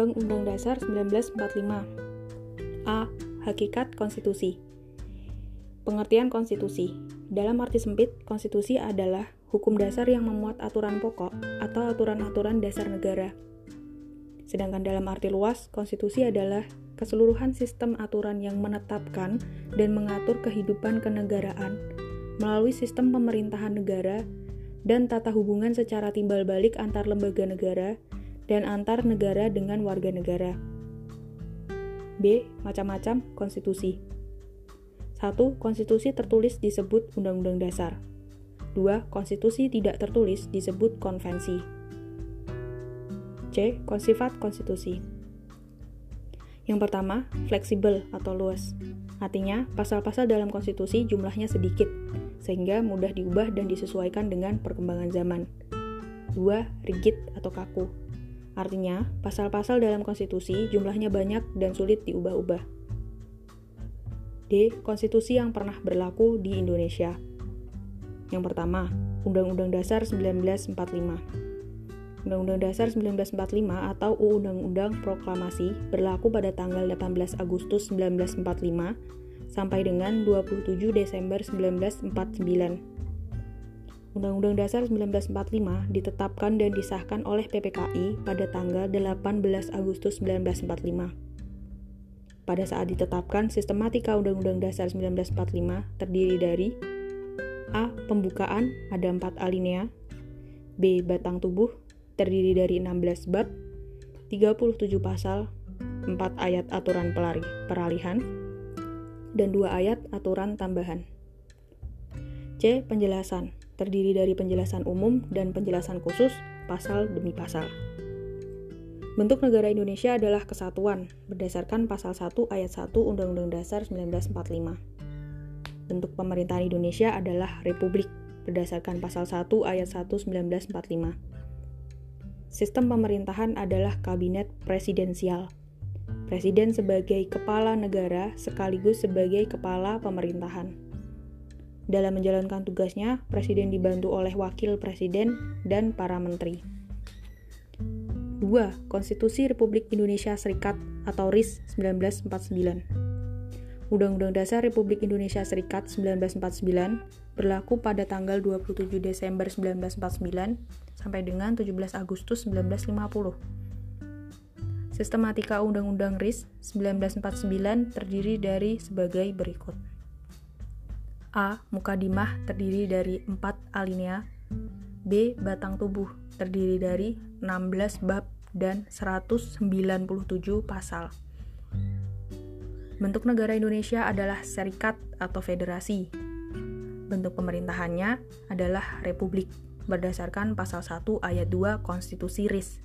Undang-Undang Dasar 1945 A. Hakikat Konstitusi Pengertian konstitusi Dalam arti sempit, konstitusi adalah hukum dasar yang memuat aturan pokok atau aturan-aturan dasar negara. Sedangkan dalam arti luas, konstitusi adalah keseluruhan sistem aturan yang menetapkan dan mengatur kehidupan kenegaraan melalui sistem pemerintahan negara dan tata hubungan secara timbal balik antar lembaga negara dan antar negara dengan warga negara. B. Macam-macam konstitusi. 1. Konstitusi tertulis disebut Undang-Undang Dasar. 2. Konstitusi tidak tertulis disebut konvensi. C. Konsifat konstitusi. Yang pertama, fleksibel atau luas. Artinya, pasal-pasal dalam konstitusi jumlahnya sedikit, sehingga mudah diubah dan disesuaikan dengan perkembangan zaman. 2. Rigid atau kaku. Artinya, pasal-pasal dalam konstitusi jumlahnya banyak dan sulit diubah-ubah. D. Konstitusi yang pernah berlaku di Indonesia. Yang pertama, Undang-Undang Dasar 1945. Undang-Undang Dasar 1945 atau Undang-Undang Proklamasi berlaku pada tanggal 18 Agustus 1945 sampai dengan 27 Desember 1949. Undang-Undang Dasar 1945 ditetapkan dan disahkan oleh PPKI pada tanggal 18 Agustus 1945. Pada saat ditetapkan, sistematika Undang-Undang Dasar 1945 terdiri dari A. Pembukaan, ada 4 alinea B. Batang tubuh, terdiri dari 16 bab 37 pasal 4 ayat aturan pelari, peralihan dan 2 ayat aturan tambahan C. Penjelasan terdiri dari penjelasan umum dan penjelasan khusus pasal demi pasal. Bentuk negara Indonesia adalah kesatuan berdasarkan pasal 1 ayat 1 Undang-Undang Dasar 1945. Bentuk pemerintahan Indonesia adalah republik berdasarkan pasal 1 ayat 1 1945. Sistem pemerintahan adalah kabinet presidensial. Presiden sebagai kepala negara sekaligus sebagai kepala pemerintahan. Dalam menjalankan tugasnya, Presiden dibantu oleh Wakil Presiden dan para menteri. 2. Konstitusi Republik Indonesia Serikat atau RIS 1949 Undang-Undang Dasar Republik Indonesia Serikat 1949 berlaku pada tanggal 27 Desember 1949 sampai dengan 17 Agustus 1950. Sistematika Undang-Undang RIS 1949 terdiri dari sebagai berikut. A. Mukadimah terdiri dari 4 alinea B. Batang tubuh terdiri dari 16 bab dan 197 pasal Bentuk negara Indonesia adalah serikat atau federasi. Bentuk pemerintahannya adalah republik berdasarkan pasal 1 ayat 2 Konstitusi RIS.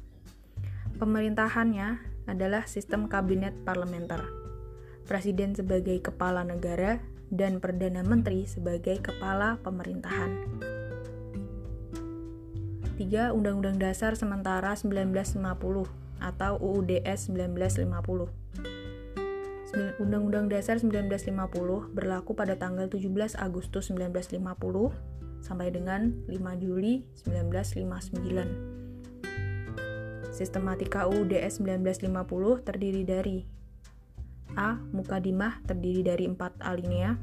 Pemerintahannya adalah sistem kabinet parlementer. Presiden sebagai kepala negara dan Perdana Menteri sebagai kepala pemerintahan. 3. Undang-Undang Dasar Sementara 1950 atau UUDS 1950. Undang-Undang Dasar 1950 berlaku pada tanggal 17 Agustus 1950 sampai dengan 5 Juli 1959. Sistematika UUDS 1950 terdiri dari A. Mukadimah terdiri dari empat alinea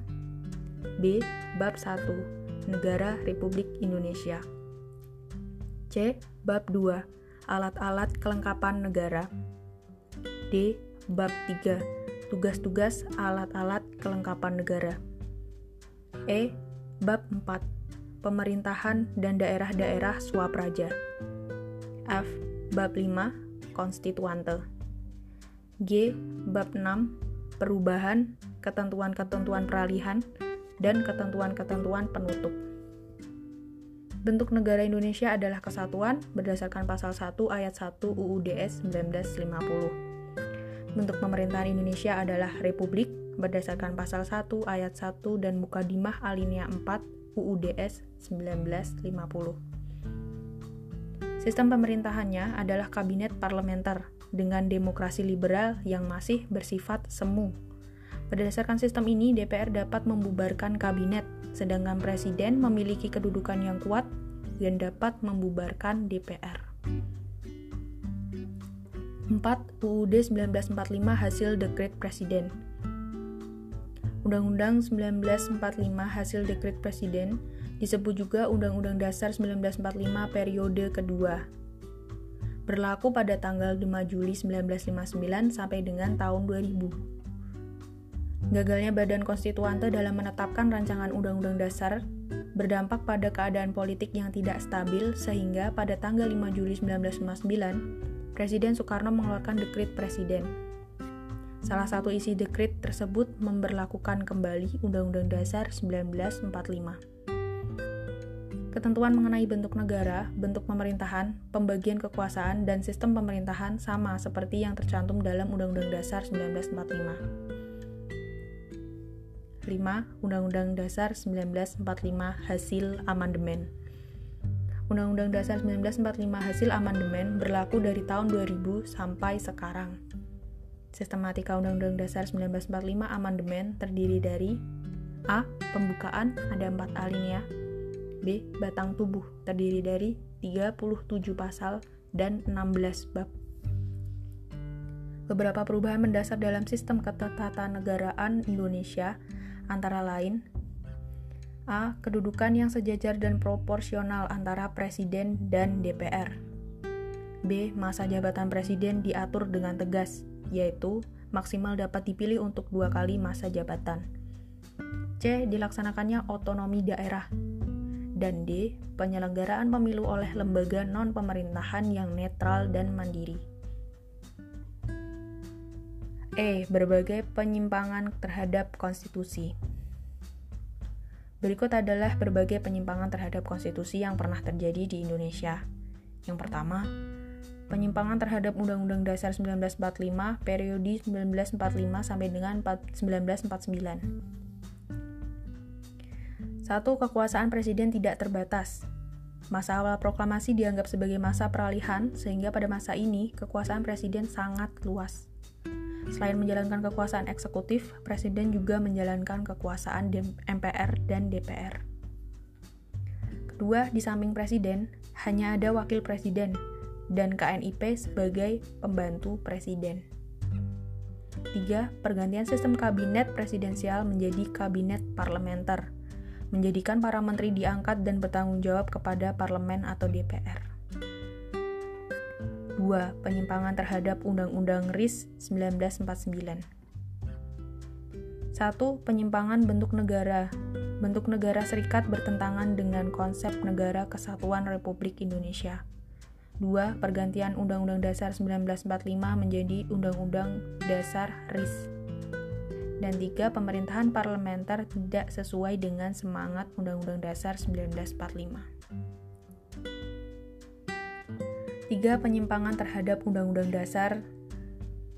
B. Bab 1 Negara Republik Indonesia C. Bab 2 Alat-alat kelengkapan negara D. Bab 3 Tugas-tugas alat-alat kelengkapan negara E. Bab 4 Pemerintahan dan daerah-daerah swapraja F. Bab 5 Konstituante G. Bab 6 Perubahan, ketentuan-ketentuan peralihan, dan ketentuan-ketentuan penutup. Bentuk negara Indonesia adalah kesatuan berdasarkan pasal 1 ayat 1 UUDS 1950. Bentuk pemerintahan Indonesia adalah republik berdasarkan pasal 1 ayat 1 dan Mukadimah alinea 4 UUDS 1950. Sistem pemerintahannya adalah kabinet parlementer dengan demokrasi liberal yang masih bersifat semu. Berdasarkan sistem ini, DPR dapat membubarkan kabinet, sedangkan presiden memiliki kedudukan yang kuat dan dapat membubarkan DPR. 4. UUD 1945 hasil dekret presiden. Undang-Undang 1945 hasil dekret presiden disebut juga Undang-Undang Dasar 1945 periode kedua. Berlaku pada tanggal 5 Juli 1959 sampai dengan tahun 2000. Gagalnya Badan Konstituante dalam menetapkan rancangan Undang-Undang Dasar berdampak pada keadaan politik yang tidak stabil sehingga pada tanggal 5 Juli 1959, Presiden Soekarno mengeluarkan dekret presiden. Salah satu isi dekret tersebut memberlakukan kembali Undang-Undang Dasar 1945. Ketentuan mengenai bentuk negara, bentuk pemerintahan, pembagian kekuasaan, dan sistem pemerintahan sama seperti yang tercantum dalam Undang-Undang Dasar 1945. 5. Undang-Undang Dasar 1945 hasil amandemen. Undang-Undang Dasar 1945 hasil amandemen berlaku dari tahun 2000 sampai sekarang. Sistematika Undang-Undang Dasar 1945 amandemen terdiri dari A. Pembukaan, ada 4 alinea, B. Batang tubuh terdiri dari 37 pasal dan 16 bab. Beberapa perubahan mendasar dalam sistem ketatanegaraan Indonesia antara lain A. Kedudukan yang sejajar dan proporsional antara presiden dan DPR. B. Masa jabatan presiden diatur dengan tegas, yaitu maksimal dapat dipilih untuk dua kali masa jabatan. C. Dilaksanakannya otonomi daerah, dan D. Penyelenggaraan pemilu oleh lembaga non-pemerintahan yang netral dan mandiri. E. Berbagai penyimpangan terhadap konstitusi. Berikut adalah berbagai penyimpangan terhadap konstitusi yang pernah terjadi di Indonesia. Yang pertama, penyimpangan terhadap Undang-Undang Dasar 1945 periode 1945 sampai dengan 1949. Satu, kekuasaan presiden tidak terbatas. Masa awal proklamasi dianggap sebagai masa peralihan, sehingga pada masa ini kekuasaan presiden sangat luas. Selain menjalankan kekuasaan eksekutif, presiden juga menjalankan kekuasaan MPR dan DPR. Kedua, di samping presiden, hanya ada wakil presiden dan KNIP sebagai pembantu presiden. Tiga, pergantian sistem kabinet presidensial menjadi kabinet parlementer menjadikan para menteri diangkat dan bertanggung jawab kepada parlemen atau DPR. 2. Penyimpangan terhadap Undang-Undang RIS 1949 1. Penyimpangan bentuk negara Bentuk negara serikat bertentangan dengan konsep negara kesatuan Republik Indonesia. 2. Pergantian Undang-Undang Dasar 1945 menjadi Undang-Undang Dasar RIS dan tiga pemerintahan parlementer tidak sesuai dengan semangat Undang-Undang Dasar 1945. Tiga penyimpangan terhadap Undang-Undang Dasar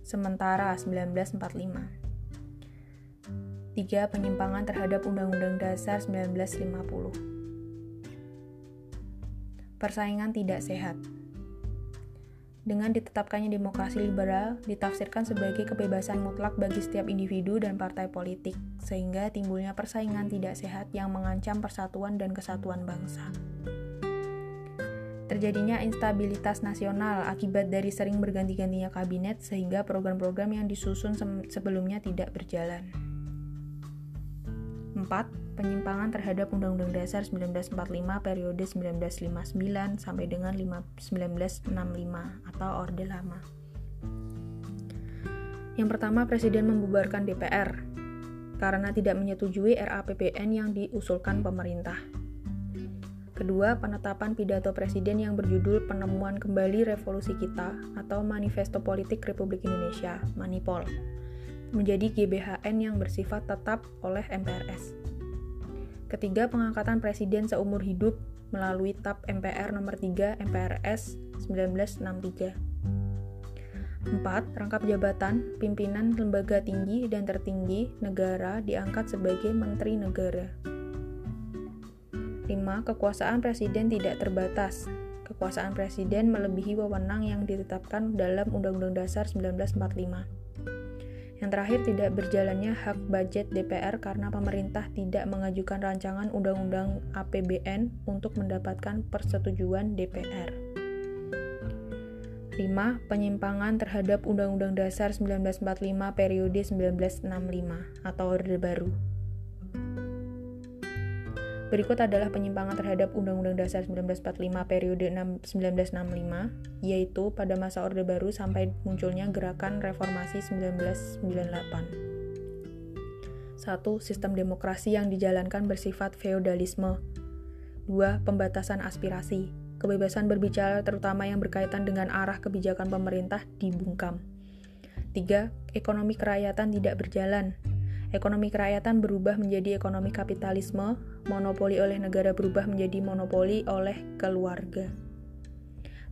sementara 1945. Tiga penyimpangan terhadap Undang-Undang Dasar 1950. Persaingan tidak sehat. Dengan ditetapkannya demokrasi liberal, ditafsirkan sebagai kebebasan mutlak bagi setiap individu dan partai politik, sehingga timbulnya persaingan tidak sehat yang mengancam persatuan dan kesatuan bangsa. Terjadinya instabilitas nasional akibat dari sering berganti-gantinya kabinet, sehingga program-program yang disusun sebelumnya tidak berjalan. 4 penyimpangan terhadap Undang-Undang Dasar 1945 periode 1959 sampai dengan 1965 atau Orde Lama. Yang pertama, Presiden membubarkan DPR karena tidak menyetujui RAPBN yang diusulkan pemerintah. Kedua, penetapan pidato presiden yang berjudul Penemuan Kembali Revolusi Kita atau Manifesto Politik Republik Indonesia, Manipol, menjadi GBHN yang bersifat tetap oleh MPRS. Ketiga, pengangkatan presiden seumur hidup melalui TAP MPR nomor 3 MPRS 1963. 4. Rangkap jabatan pimpinan lembaga tinggi dan tertinggi negara diangkat sebagai menteri negara. 5. Kekuasaan presiden tidak terbatas. Kekuasaan presiden melebihi wewenang yang ditetapkan dalam Undang-Undang Dasar 1945. Yang terakhir, tidak berjalannya hak budget DPR karena pemerintah tidak mengajukan rancangan undang-undang APBN untuk mendapatkan persetujuan DPR. 5. Penyimpangan terhadap Undang-Undang Dasar 1945 periode 1965 atau Orde Baru. Berikut adalah penyimpangan terhadap Undang-Undang Dasar 1945 periode 1965, yaitu pada masa Orde Baru sampai munculnya Gerakan Reformasi 1998. 1. Sistem demokrasi yang dijalankan bersifat feodalisme. 2. Pembatasan aspirasi kebebasan berbicara terutama yang berkaitan dengan arah kebijakan pemerintah dibungkam. 3. Ekonomi kerakyatan tidak berjalan. Ekonomi kerakyatan berubah menjadi ekonomi kapitalisme, monopoli oleh negara berubah menjadi monopoli oleh keluarga.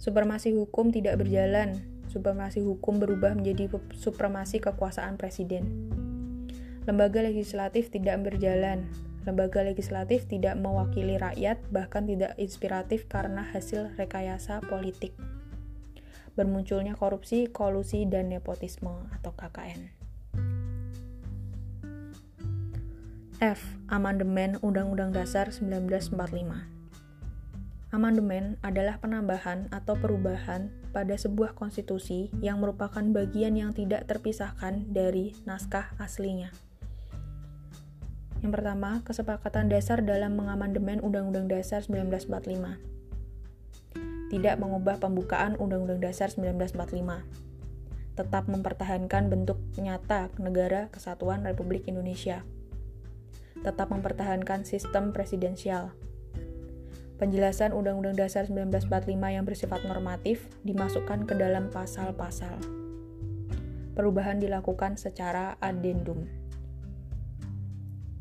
Supremasi hukum tidak berjalan, supremasi hukum berubah menjadi supremasi kekuasaan presiden. Lembaga legislatif tidak berjalan, Lembaga legislatif tidak mewakili rakyat, bahkan tidak inspiratif karena hasil rekayasa politik. Bermunculnya korupsi, kolusi, dan nepotisme atau KKN. F. Amandemen Undang-Undang Dasar 1945 Amandemen adalah penambahan atau perubahan pada sebuah konstitusi yang merupakan bagian yang tidak terpisahkan dari naskah aslinya. Yang pertama, kesepakatan dasar dalam mengamandemen Undang-Undang Dasar 1945. Tidak mengubah pembukaan Undang-Undang Dasar 1945. Tetap mempertahankan bentuk nyata negara kesatuan Republik Indonesia. Tetap mempertahankan sistem presidensial. Penjelasan Undang-Undang Dasar 1945 yang bersifat normatif dimasukkan ke dalam pasal-pasal. Perubahan dilakukan secara adendum.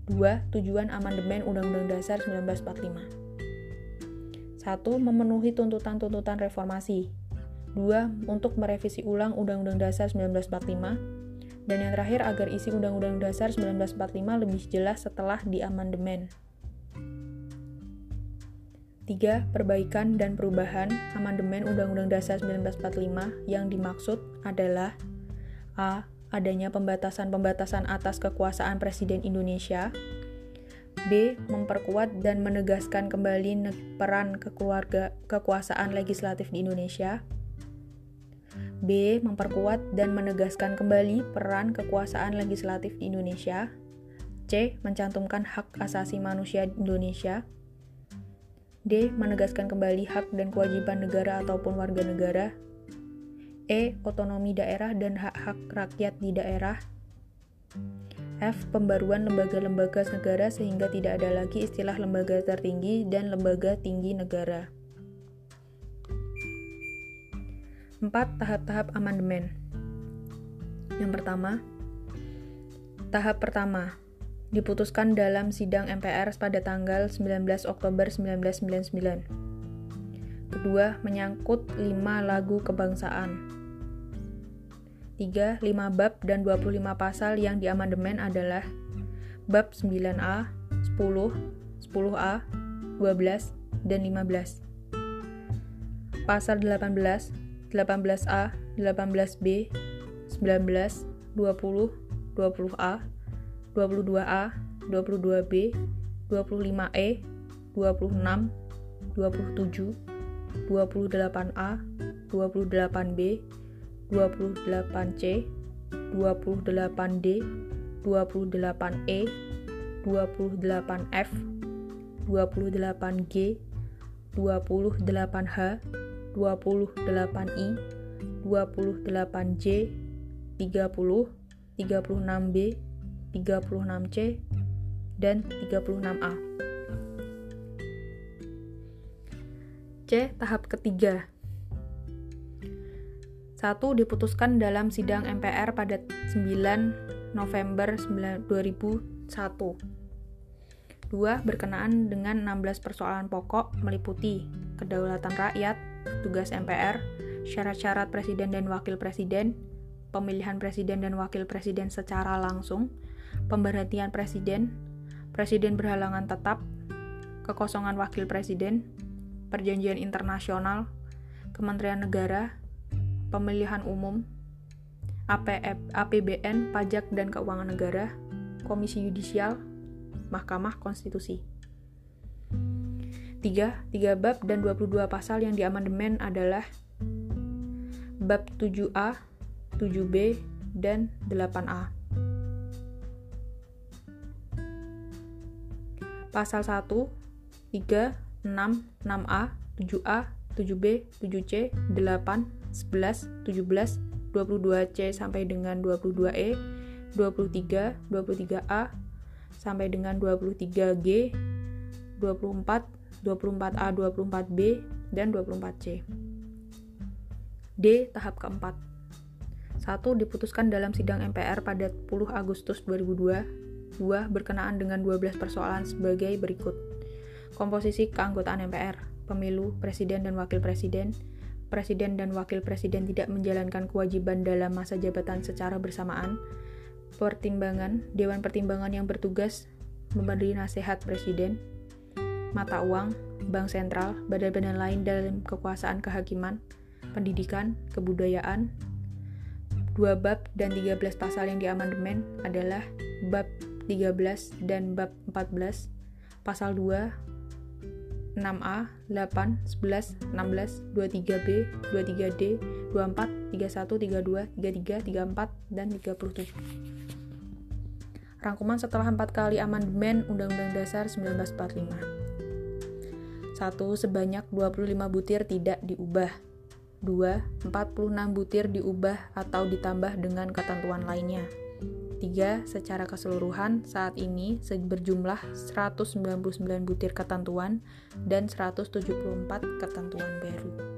2. Tujuan amandemen Undang-Undang Dasar 1945 1. Memenuhi tuntutan-tuntutan reformasi 2. Untuk merevisi ulang Undang-Undang Dasar 1945 dan yang terakhir agar isi Undang-Undang Dasar 1945 lebih jelas setelah diamandemen 3. Perbaikan dan perubahan amandemen Undang-Undang Dasar 1945 yang dimaksud adalah A adanya pembatasan-pembatasan atas kekuasaan Presiden Indonesia. B. Memperkuat dan menegaskan kembali peran kekuasaan legislatif di Indonesia. B. Memperkuat dan menegaskan kembali peran kekuasaan legislatif di Indonesia. C. Mencantumkan hak asasi manusia Indonesia. D. Menegaskan kembali hak dan kewajiban negara ataupun warga negara E. Otonomi daerah dan hak-hak rakyat di daerah. F. Pembaruan lembaga-lembaga negara sehingga tidak ada lagi istilah lembaga tertinggi dan lembaga tinggi negara. 4. Tahap-tahap amandemen Yang pertama, tahap pertama diputuskan dalam sidang MPR pada tanggal 19 Oktober 1999. Kedua, menyangkut 5 lagu kebangsaan. 3, 5 bab dan 25 pasal yang diamandemen adalah bab 9A, 10, 10A, 12, dan 15. Pasal 18, 18A, 18B, 19, 20, 20A, 22A, 22B, 25E, 26, 27, 28A, 28B, 28C, 28D, 28E, 28F, 28G, 28H, 28I, 28J, 30, 36B, 36C, dan 36A. C. Tahap ketiga satu diputuskan dalam sidang MPR pada 9 November 2001. Dua, berkenaan dengan 16 persoalan pokok meliputi kedaulatan rakyat, tugas MPR, syarat-syarat presiden dan wakil presiden, pemilihan presiden dan wakil presiden secara langsung, pemberhentian presiden, presiden berhalangan tetap, kekosongan wakil presiden, perjanjian internasional, Kementerian Negara, Pemilihan Umum, APBN, Pajak dan Keuangan Negara, Komisi Yudisial, Mahkamah Konstitusi. 3. 3 bab dan 22 pasal yang diamandemen adalah bab 7A, 7B, dan 8A. Pasal 1, 3, 6, 6A, 7A, 7B, 7C, 8, 11, 17, 22C sampai dengan 22E, 23, 23A, sampai dengan 23G, 24, 24A, 24B, dan 24C. D. Tahap keempat 1. Diputuskan dalam sidang MPR pada 10 Agustus 2002 2. Berkenaan dengan 12 persoalan sebagai berikut Komposisi keanggotaan MPR Pemilu, Presiden dan Wakil Presiden Presiden dan Wakil Presiden tidak menjalankan kewajiban dalam masa jabatan secara bersamaan Pertimbangan Dewan Pertimbangan yang bertugas memberi nasihat Presiden Mata uang, Bank Sentral, badan-badan lain dalam kekuasaan kehakiman pendidikan, kebudayaan. Dua bab dan 13 pasal yang diamandemen adalah bab 13 dan bab 14, pasal 2, 6A, 8, 11, 16, 23B, 23D, 24, 31, 32, 33, 34, dan 37. Rangkuman setelah empat kali amandemen Undang-Undang Dasar 1945. 1. Sebanyak 25 butir tidak diubah. 2. 46 butir diubah atau ditambah dengan ketentuan lainnya. 3. Secara keseluruhan, saat ini berjumlah 199 butir ketentuan dan 174 ketentuan baru.